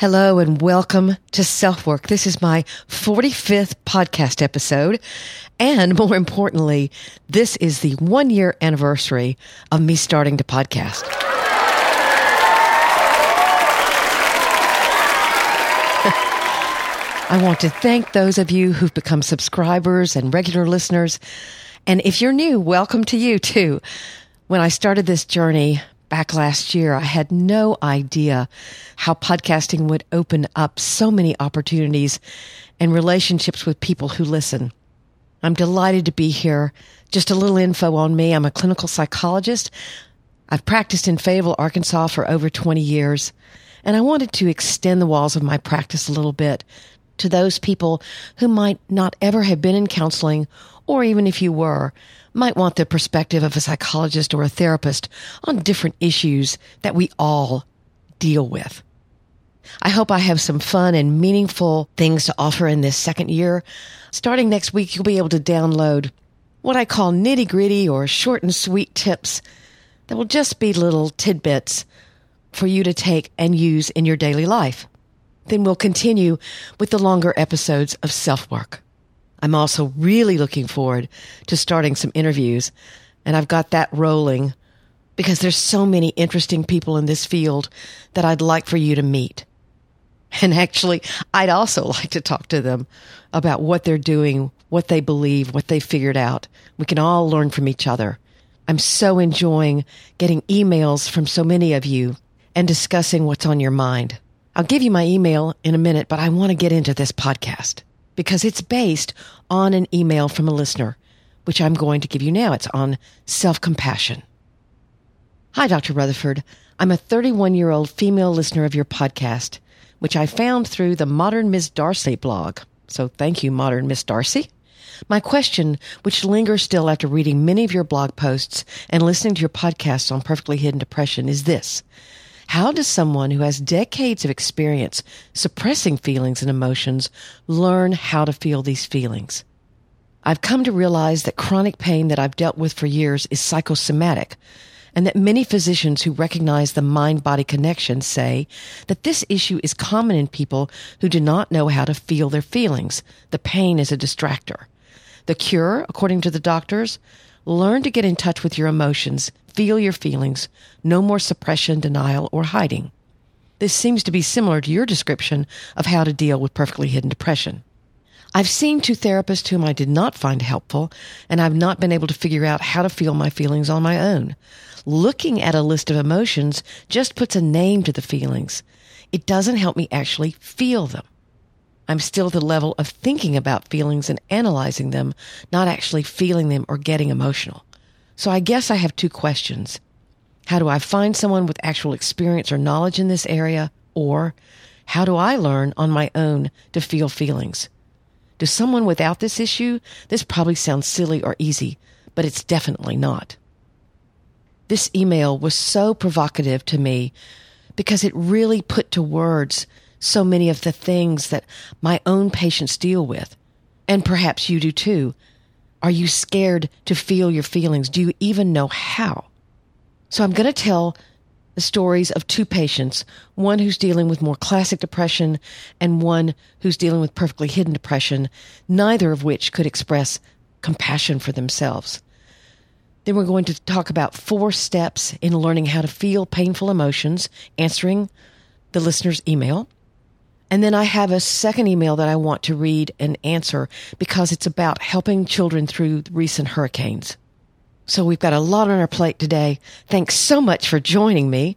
Hello and welcome to Self Work. This is my 45th podcast episode. And more importantly, this is the one year anniversary of me starting to podcast. I want to thank those of you who've become subscribers and regular listeners. And if you're new, welcome to you too. When I started this journey back last year, I had no idea how podcasting would open up so many opportunities and relationships with people who listen. I'm delighted to be here. Just a little info on me. I'm a clinical psychologist. I've practiced in Fayetteville, Arkansas for over 20 years, and I wanted to extend the walls of my practice a little bit to those people who might not ever have been in counseling, or even if you were, might want the perspective of a psychologist or a therapist on different issues that we all deal with. I hope I have some fun and meaningful things to offer in this second year. Starting next week, you'll be able to download what I call nitty gritty or short and sweet tips that will just be little tidbits for you to take and use in your daily life. Then we'll continue with the longer episodes of self work. I'm also really looking forward to starting some interviews, and I've got that rolling because there's so many interesting people in this field that I'd like for you to meet. And actually, I'd also like to talk to them about what they're doing, what they believe, what they figured out. We can all learn from each other. I'm so enjoying getting emails from so many of you and discussing what's on your mind. I'll give you my email in a minute, but I want to get into this podcast because it's based on an email from a listener, which I'm going to give you now. It's on self compassion. Hi, Dr. Rutherford. I'm a 31 year old female listener of your podcast, which I found through the Modern Miss Darcy blog. So thank you, Modern Miss Darcy. My question, which lingers still after reading many of your blog posts and listening to your podcasts on perfectly hidden depression, is this. How does someone who has decades of experience suppressing feelings and emotions learn how to feel these feelings? I've come to realize that chronic pain that I've dealt with for years is psychosomatic, and that many physicians who recognize the mind body connection say that this issue is common in people who do not know how to feel their feelings. The pain is a distractor. The cure, according to the doctors, learn to get in touch with your emotions, feel your feelings, no more suppression, denial, or hiding. This seems to be similar to your description of how to deal with perfectly hidden depression. I've seen two therapists whom I did not find helpful, and I've not been able to figure out how to feel my feelings on my own. Looking at a list of emotions just puts a name to the feelings. It doesn't help me actually feel them. I'm still at the level of thinking about feelings and analyzing them, not actually feeling them or getting emotional. So I guess I have two questions. How do I find someone with actual experience or knowledge in this area? Or how do I learn on my own to feel feelings? To someone without this issue, this probably sounds silly or easy, but it's definitely not. This email was so provocative to me because it really put to words so many of the things that my own patients deal with. And perhaps you do too. Are you scared to feel your feelings? Do you even know how? So I'm going to tell the stories of two patients, one who's dealing with more classic depression and one who's dealing with perfectly hidden depression, neither of which could express compassion for themselves. Then we're going to talk about four steps in learning how to feel painful emotions, answering the listener's email. And then I have a second email that I want to read and answer because it's about helping children through recent hurricanes. So we've got a lot on our plate today. Thanks so much for joining me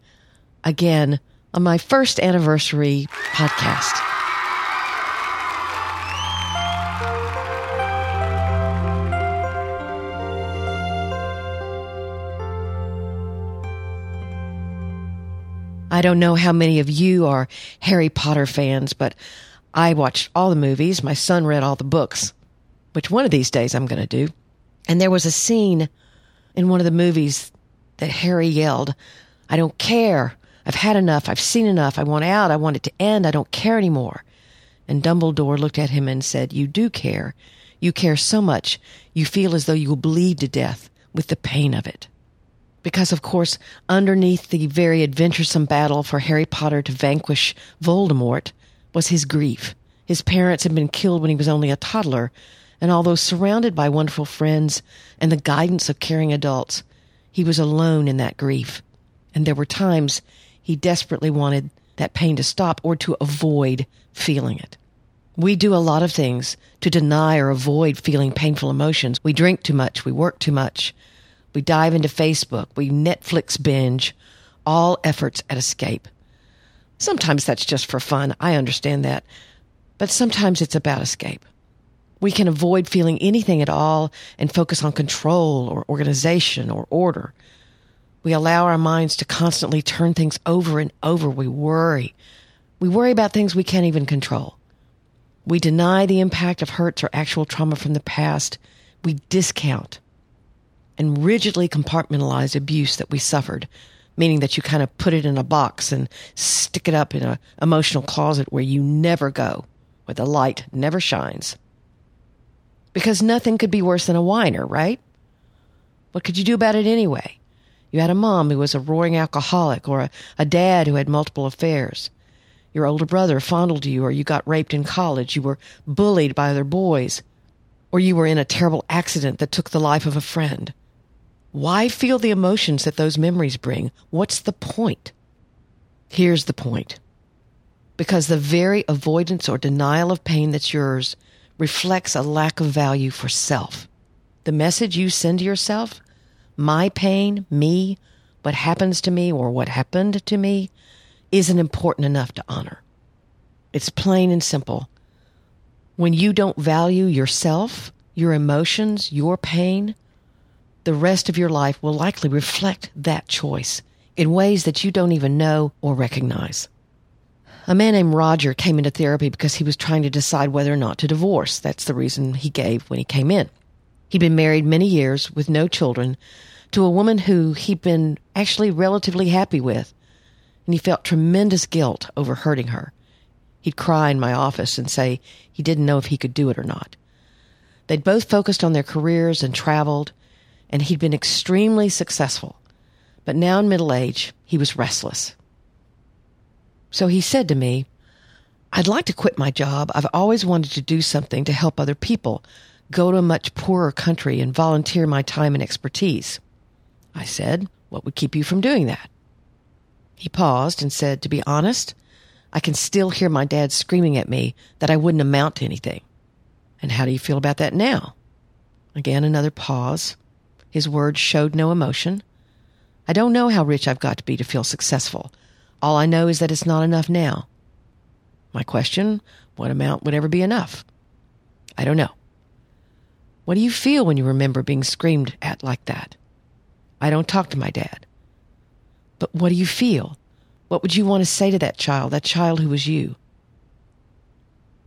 again on my first anniversary podcast. I don't know how many of you are Harry Potter fans, but I watched all the movies. My son read all the books, which one of these days I'm going to do. And there was a scene in one of the movies that Harry yelled, I don't care. I've had enough. I've seen enough. I want out. I want it to end. I don't care anymore. And Dumbledore looked at him and said, You do care. You care so much. You feel as though you will bleed to death with the pain of it. Because, of course, underneath the very adventuresome battle for Harry Potter to vanquish Voldemort was his grief. His parents had been killed when he was only a toddler, and although surrounded by wonderful friends and the guidance of caring adults, he was alone in that grief. And there were times he desperately wanted that pain to stop or to avoid feeling it. We do a lot of things to deny or avoid feeling painful emotions. We drink too much. We work too much. We dive into Facebook. We Netflix binge. All efforts at escape. Sometimes that's just for fun. I understand that. But sometimes it's about escape. We can avoid feeling anything at all and focus on control or organization or order. We allow our minds to constantly turn things over and over. We worry. We worry about things we can't even control. We deny the impact of hurts or actual trauma from the past. We discount and rigidly compartmentalize abuse that we suffered, meaning that you kind of put it in a box and stick it up in an emotional closet where you never go, where the light never shines because nothing could be worse than a whiner, right? What could you do about it anyway? You had a mom who was a roaring alcoholic or a, a dad who had multiple affairs. Your older brother fondled you or you got raped in college. You were bullied by other boys or you were in a terrible accident that took the life of a friend. Why feel the emotions that those memories bring? What's the point? Here's the point. Because the very avoidance or denial of pain that's yours reflects a lack of value for self. The message you send to yourself, my pain, me, what happens to me or what happened to me, isn't important enough to honor. It's plain and simple. When you don't value yourself, your emotions, your pain, the rest of your life will likely reflect that choice in ways that you don't even know or recognize. A man named Roger came into therapy because he was trying to decide whether or not to divorce. That's the reason he gave when he came in. He'd been married many years with no children to a woman who he'd been actually relatively happy with, and he felt tremendous guilt over hurting her. He'd cry in my office and say he didn't know if he could do it or not. They'd both focused on their careers and traveled, and he'd been extremely successful. But now in middle age, he was restless. So he said to me, I'd like to quit my job. I've always wanted to do something to help other people, go to a much poorer country and volunteer my time and expertise. I said, What would keep you from doing that? He paused and said, To be honest, I can still hear my dad screaming at me that I wouldn't amount to anything. And how do you feel about that now? Again, another pause. His words showed no emotion. I don't know how rich I've got to be to feel successful. All I know is that it's not enough now. My question, what amount would ever be enough? I don't know. What do you feel when you remember being screamed at like that? I don't talk to my dad. But what do you feel? What would you want to say to that child, that child who was you?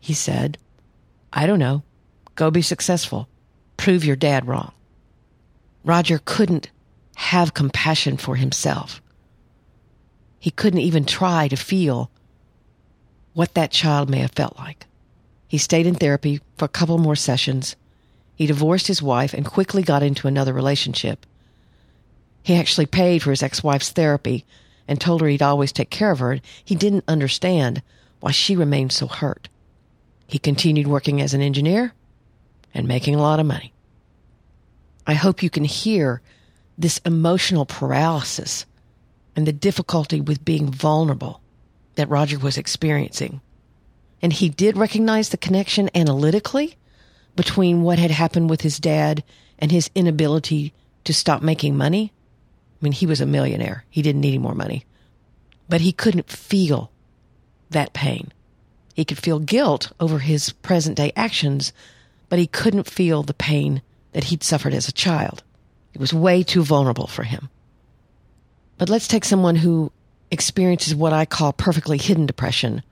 He said, I don't know. Go be successful. Prove your dad wrong. Roger couldn't have compassion for himself he couldn't even try to feel what that child may have felt like. He stayed in therapy for a couple more sessions. He divorced his wife and quickly got into another relationship. He actually paid for his ex wife's therapy and told her he'd always take care of her. He didn't understand why she remained so hurt. He continued working as an engineer and making a lot of money. I hope you can hear this emotional paralysis and the difficulty with being vulnerable that Roger was experiencing. And he did recognize the connection analytically between what had happened with his dad and his inability to stop making money. I mean, he was a millionaire. He didn't need any more money. But he couldn't feel that pain. He could feel guilt over his present day actions, but he couldn't feel the pain that he'd suffered as a child. It was way too vulnerable for him. But let's take someone who experiences what I call perfectly hidden depression.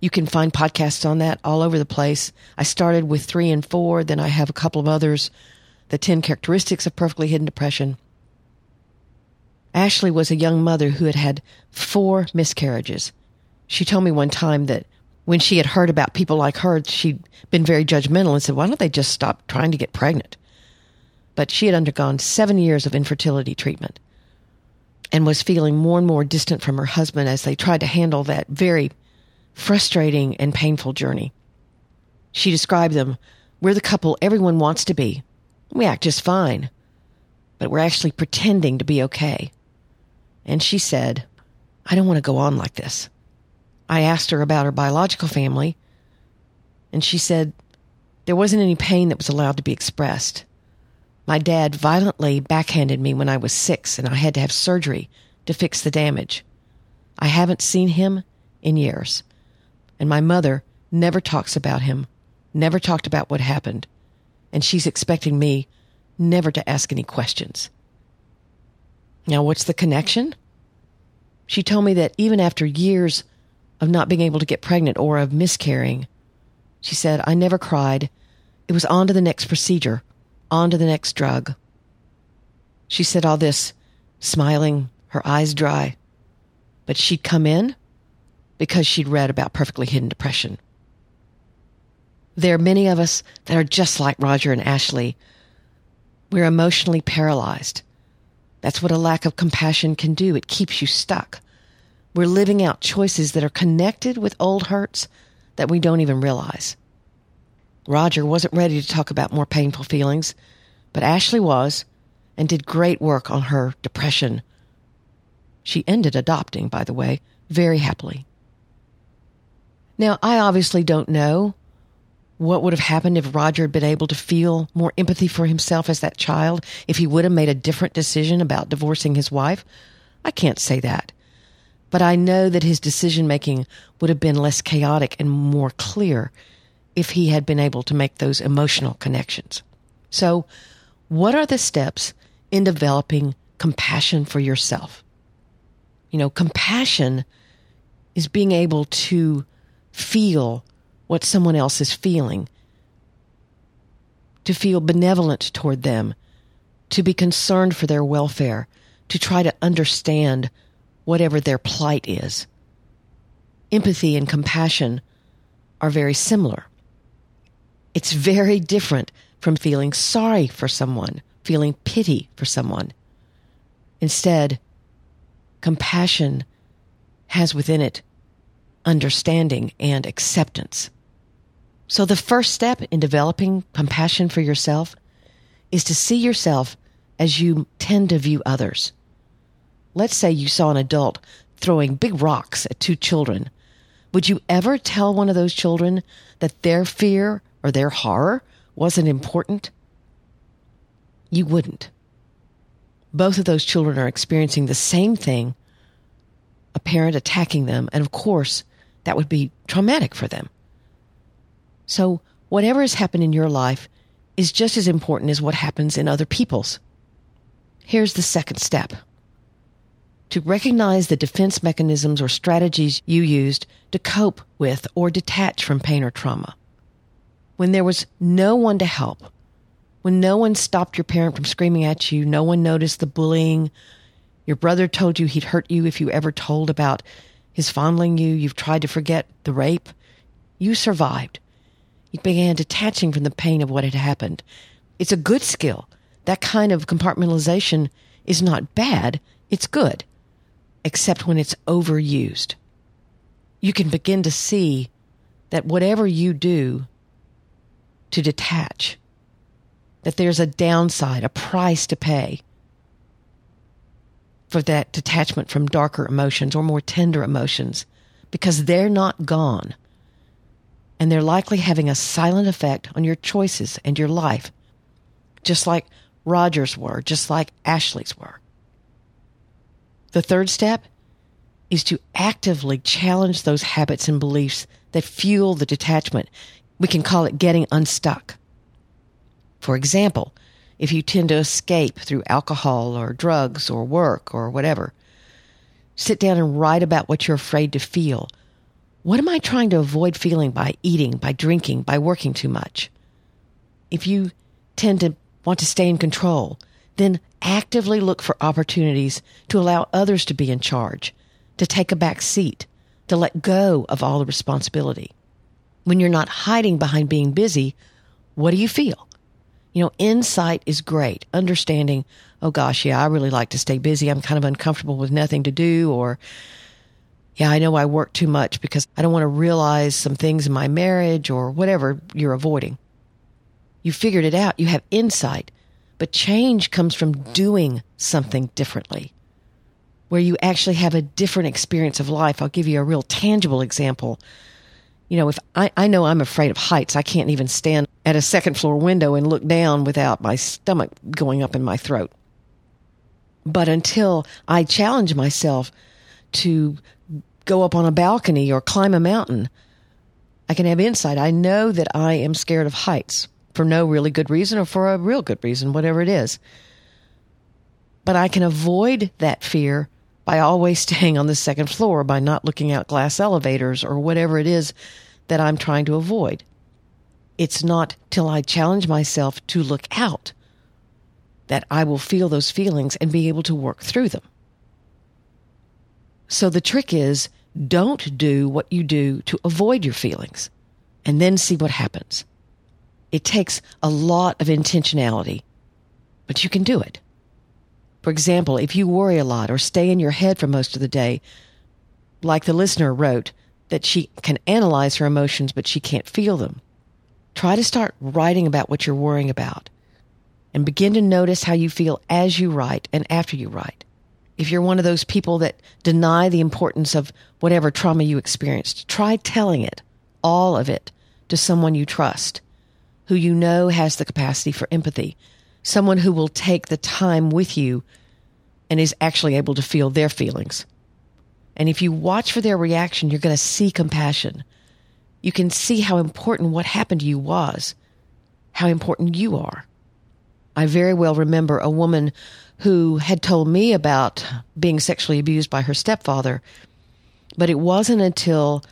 You can find podcasts on that all over the place. I started with three and four, then I have a couple of others The 10 Characteristics of Perfectly Hidden Depression. Ashley was a young mother who had had four miscarriages. She told me one time that when she had heard about people like her, she'd been very judgmental and said, Why don't they just stop trying to get pregnant? But she had undergone seven years of infertility treatment and was feeling more and more distant from her husband as they tried to handle that very frustrating and painful journey. She described them We're the couple everyone wants to be. We act just fine, but we're actually pretending to be okay. And she said, I don't want to go on like this. I asked her about her biological family, and she said there wasn't any pain that was allowed to be expressed. My dad violently backhanded me when I was six, and I had to have surgery to fix the damage. I haven't seen him in years, and my mother never talks about him, never talked about what happened, and she's expecting me never to ask any questions. Now, what's the connection? She told me that even after years of not being able to get pregnant or of miscarrying. She said, I never cried. It was on to the next procedure, on to the next drug. She said all this, smiling, her eyes dry. But she'd come in because she'd read about perfectly hidden depression. There are many of us that are just like Roger and Ashley. We're emotionally paralyzed. That's what a lack of compassion can do. It keeps you stuck. We're living out choices that are connected with old hurts that we don't even realize. Roger wasn't ready to talk about more painful feelings, but Ashley was and did great work on her depression. She ended adopting, by the way, very happily. Now, I obviously don't know what would have happened if Roger had been able to feel more empathy for himself as that child, if he would have made a different decision about divorcing his wife. I can't say that but I know that his decision making would have been less chaotic and more clear if he had been able to make those emotional connections. So, what are the steps in developing compassion for yourself? You know, compassion is being able to feel what someone else is feeling, to feel benevolent toward them, to be concerned for their welfare, to try to understand whatever their plight is. Empathy and compassion are very similar. It's very different from feeling sorry for someone, feeling pity for someone. Instead, compassion has within it understanding and acceptance. So the first step in developing compassion for yourself is to see yourself as you tend to view others. Let's say you saw an adult throwing big rocks at two children. Would you ever tell one of those children that their fear or their horror wasn't important? You wouldn't. Both of those children are experiencing the same thing a parent attacking them, and of course, that would be traumatic for them. So, whatever has happened in your life is just as important as what happens in other people's. Here's the second step to recognize the defense mechanisms or strategies you used to cope with or detach from pain or trauma. When there was no one to help, when no one stopped your parent from screaming at you, no one noticed the bullying, your brother told you he'd hurt you if you ever told about his fondling you, you've tried to forget the rape, you survived. You began detaching from the pain of what had happened. It's a good skill. That kind of compartmentalization is not bad, it's good except when it's overused. You can begin to see that whatever you do to detach, that there's a downside, a price to pay for that detachment from darker emotions or more tender emotions because they're not gone. And they're likely having a silent effect on your choices and your life, just like Roger's were, just like Ashley's were. The third step is to actively challenge those habits and beliefs that fuel the detachment. We can call it getting unstuck. For example, if you tend to escape through alcohol or drugs or work or whatever, sit down and write about what you're afraid to feel. What am I trying to avoid feeling by eating, by drinking, by working too much? If you tend to want to stay in control, then actively look for opportunities to allow others to be in charge, to take a back seat, to let go of all the responsibility. When you're not hiding behind being busy, what do you feel? You know, insight is great. Understanding, oh gosh, yeah, I really like to stay busy. I'm kind of uncomfortable with nothing to do or yeah, I know I work too much because I don't want to realize some things in my marriage or whatever you're avoiding. You figured it out. You have insight. But change comes from doing something differently, where you actually have a different experience of life. I'll give you a real tangible example. You know, if I, I know I'm afraid of heights, I can't even stand at a second floor window and look down without my stomach going up in my throat. But until I challenge myself to go up on a balcony or climb a mountain. I can have insight. I know that I am scared of heights for no really good reason or for a real good reason, whatever it is. But I can avoid that fear by always staying on the second floor, by not looking out glass elevators or whatever it is that I'm trying to avoid. It's not till I challenge myself to look out that I will feel those feelings and be able to work through them. So the trick is don't do what you do to avoid your feelings and then see what happens. It takes a lot of intentionality, but you can do it. For example, if you worry a lot or stay in your head for most of the day, like the listener wrote, that she can analyze her emotions, but she can't feel them. Try to start writing about what you're worrying about and begin to notice how you feel as you write and after you write if you're one of those people that deny the importance of whatever trauma you experienced, try telling it, all of it, to someone you trust, who you know has the capacity for empathy, someone who will take the time with you and is actually able to feel their feelings. And if you watch for their reaction, you're going to see compassion. You can see how important what happened to you was, how important you are. I very well remember a woman who had told me about being sexually abused by her stepfather. But it wasn't until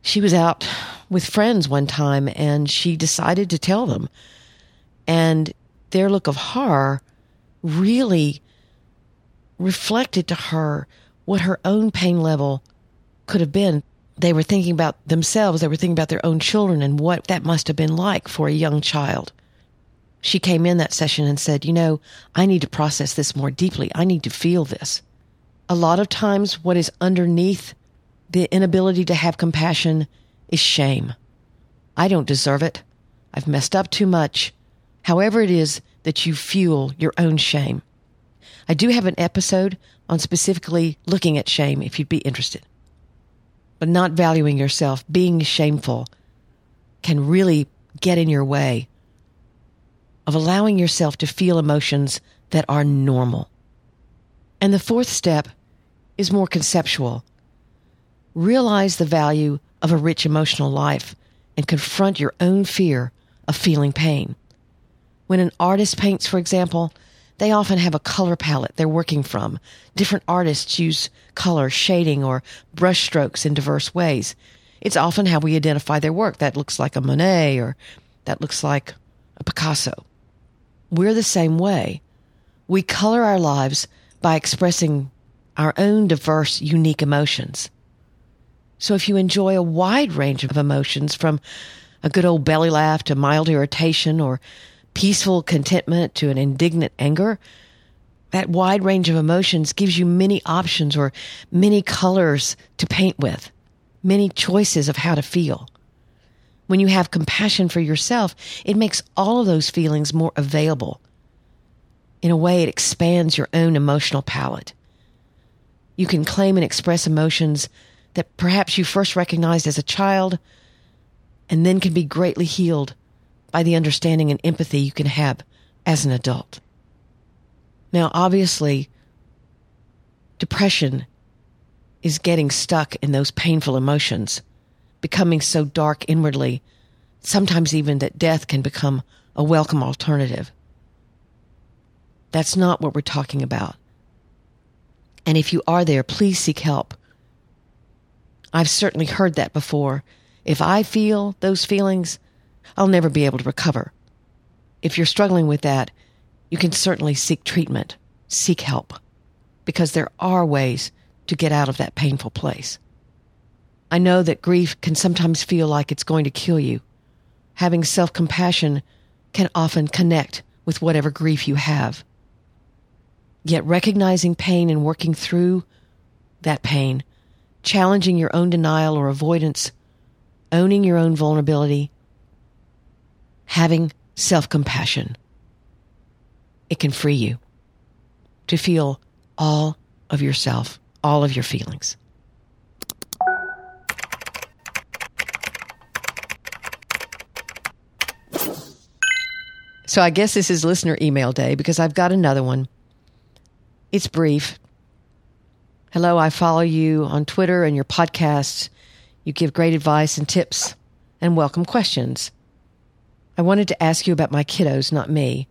she was out with friends one time and she decided to tell them. And their look of horror really reflected to her what her own pain level could have been. They were thinking about themselves, they were thinking about their own children and what that must have been like for a young child she came in that session and said, You know, I need to process this more deeply. I need to feel this. A lot of times, what is underneath the inability to have compassion is shame. I don't deserve it. I've messed up too much. However, it is that you fuel your own shame. I do have an episode on specifically looking at shame if you'd be interested. But not valuing yourself, being shameful, can really get in your way of allowing yourself to feel emotions that are normal. And the fourth step is more conceptual. Realize the value of a rich emotional life and confront your own fear of feeling pain. When an artist paints, for example, they often have a color palette they're working from. Different artists use color, shading, or brush strokes in diverse ways. It's often how we identify their work. That looks like a Monet or that looks like a Picasso. We're the same way. We color our lives by expressing our own diverse, unique emotions. So if you enjoy a wide range of emotions from a good old belly laugh to mild irritation or peaceful contentment to an indignant anger, that wide range of emotions gives you many options or many colors to paint with, many choices of how to feel. When you have compassion for yourself, it makes all of those feelings more available. In a way, it expands your own emotional palette. You can claim and express emotions that perhaps you first recognized as a child and then can be greatly healed by the understanding and empathy you can have as an adult. Now, obviously, depression is getting stuck in those painful emotions becoming so dark inwardly, sometimes even that death can become a welcome alternative. That's not what we're talking about. And if you are there, please seek help. I've certainly heard that before. If I feel those feelings, I'll never be able to recover. if you're struggling with that, you can certainly seek treatment, seek help, because there are ways to get out of that painful place. I know that grief can sometimes feel like it's going to kill you. Having self compassion can often connect with whatever grief you have. Yet recognizing pain and working through that pain, challenging your own denial or avoidance, owning your own vulnerability, having self compassion. It can free you to feel all of yourself, all of your feelings. So I guess this is listener email day because I've got another one. It's brief. Hello, I follow you on Twitter and your podcasts. You give great advice and tips and welcome questions. I wanted to ask you about my kiddos, not me.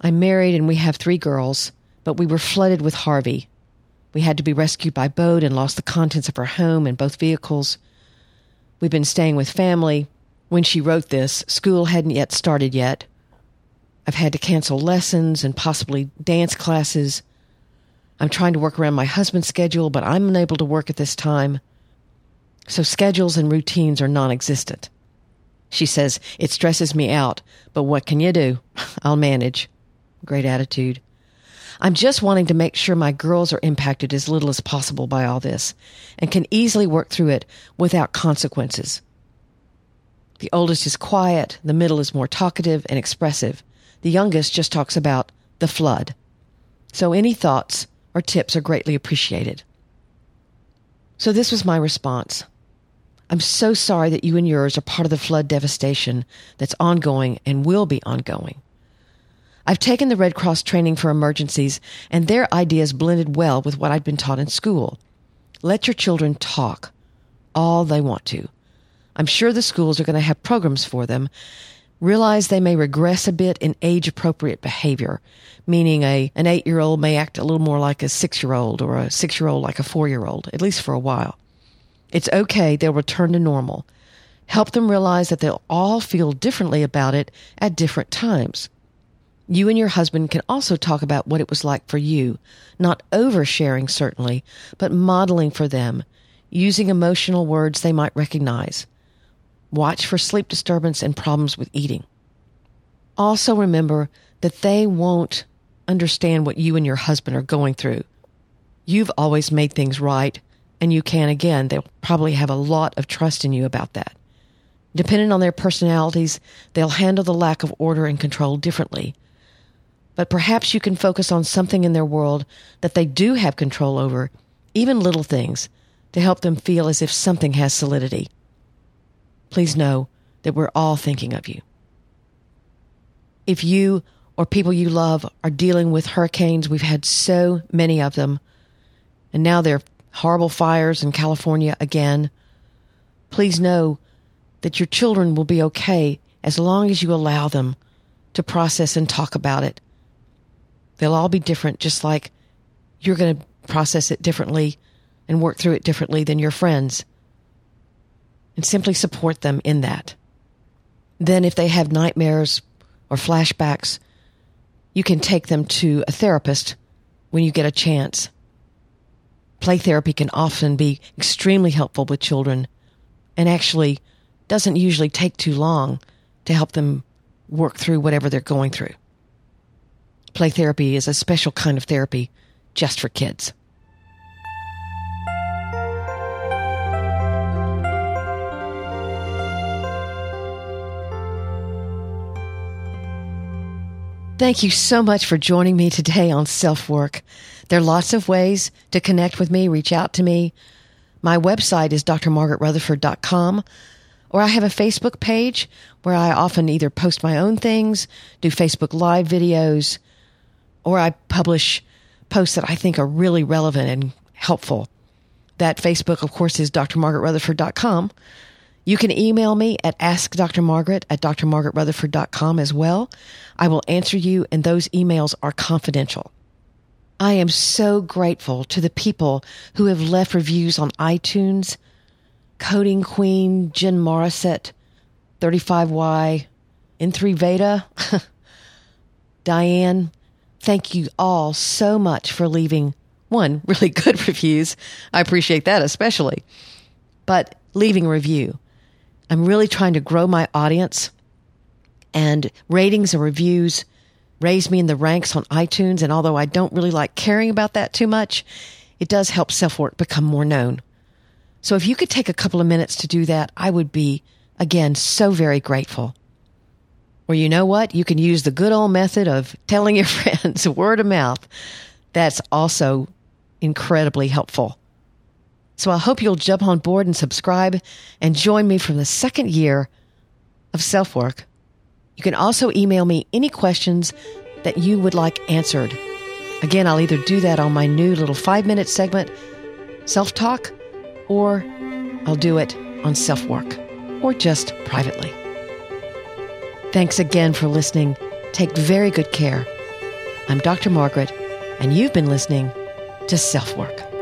I'm married and we have three girls, but we were flooded with Harvey. We had to be rescued by boat and lost the contents of our home and both vehicles. We've been staying with family. When she wrote this, school hadn't yet started yet. I've had to cancel lessons and possibly dance classes. I'm trying to work around my husband's schedule, but I'm unable to work at this time. So schedules and routines are non existent. She says, It stresses me out, but what can you do? I'll manage. Great attitude. I'm just wanting to make sure my girls are impacted as little as possible by all this and can easily work through it without consequences. The oldest is quiet, the middle is more talkative and expressive. The youngest just talks about the flood. So any thoughts or tips are greatly appreciated. So this was my response. I'm so sorry that you and yours are part of the flood devastation that's ongoing and will be ongoing. I've taken the Red Cross training for emergencies, and their ideas blended well with what I'd been taught in school. Let your children talk all they want to. I'm sure the schools are going to have programs for them. Realize they may regress a bit in age appropriate behavior, meaning a, an eight year old may act a little more like a six year old or a six year old like a four year old, at least for a while. It's okay. They'll return to normal. Help them realize that they'll all feel differently about it at different times. You and your husband can also talk about what it was like for you, not oversharing certainly, but modeling for them, using emotional words they might recognize. Watch for sleep disturbance and problems with eating. Also remember that they won't understand what you and your husband are going through. You've always made things right and you can again, they'll probably have a lot of trust in you about that. Depending on their personalities, they'll handle the lack of order and control differently. But perhaps you can focus on something in their world that they do have control over, even little things, to help them feel as if something has solidity. Please know that we're all thinking of you. If you or people you love are dealing with hurricanes, we've had so many of them, and now there are horrible fires in California again. Please know that your children will be okay as long as you allow them to process and talk about it. They'll all be different, just like you're going to process it differently and work through it differently than your friends. And simply support them in that. Then, if they have nightmares or flashbacks, you can take them to a therapist when you get a chance. Play therapy can often be extremely helpful with children and actually doesn't usually take too long to help them work through whatever they're going through. Play therapy is a special kind of therapy just for kids. Thank you so much for joining me today on Self Work. There are lots of ways to connect with me, reach out to me. My website is drmargaretrutherford.com, or I have a Facebook page where I often either post my own things, do Facebook Live videos, or I publish posts that I think are really relevant and helpful. That Facebook, of course, is drmargaretrutherford.com. You can email me at askdrmargaret at drmargaretrutherford.com as well. I will answer you, and those emails are confidential. I am so grateful to the people who have left reviews on iTunes. Coding Queen, Jen Morissette, 35Y, N3 Veda, Diane, thank you all so much for leaving one, really good reviews. I appreciate that especially. But leaving review. I'm really trying to grow my audience and ratings and reviews raise me in the ranks on iTunes. And although I don't really like caring about that too much, it does help self work become more known. So if you could take a couple of minutes to do that, I would be, again, so very grateful. Or you know what? You can use the good old method of telling your friends word of mouth. That's also incredibly helpful. So I hope you'll jump on board and subscribe and join me from the second year of self work. You can also email me any questions that you would like answered. Again, I'll either do that on my new little five minute segment, Self Talk, or I'll do it on self work or just privately. Thanks again for listening. Take very good care. I'm Dr. Margaret, and you've been listening to Self Work.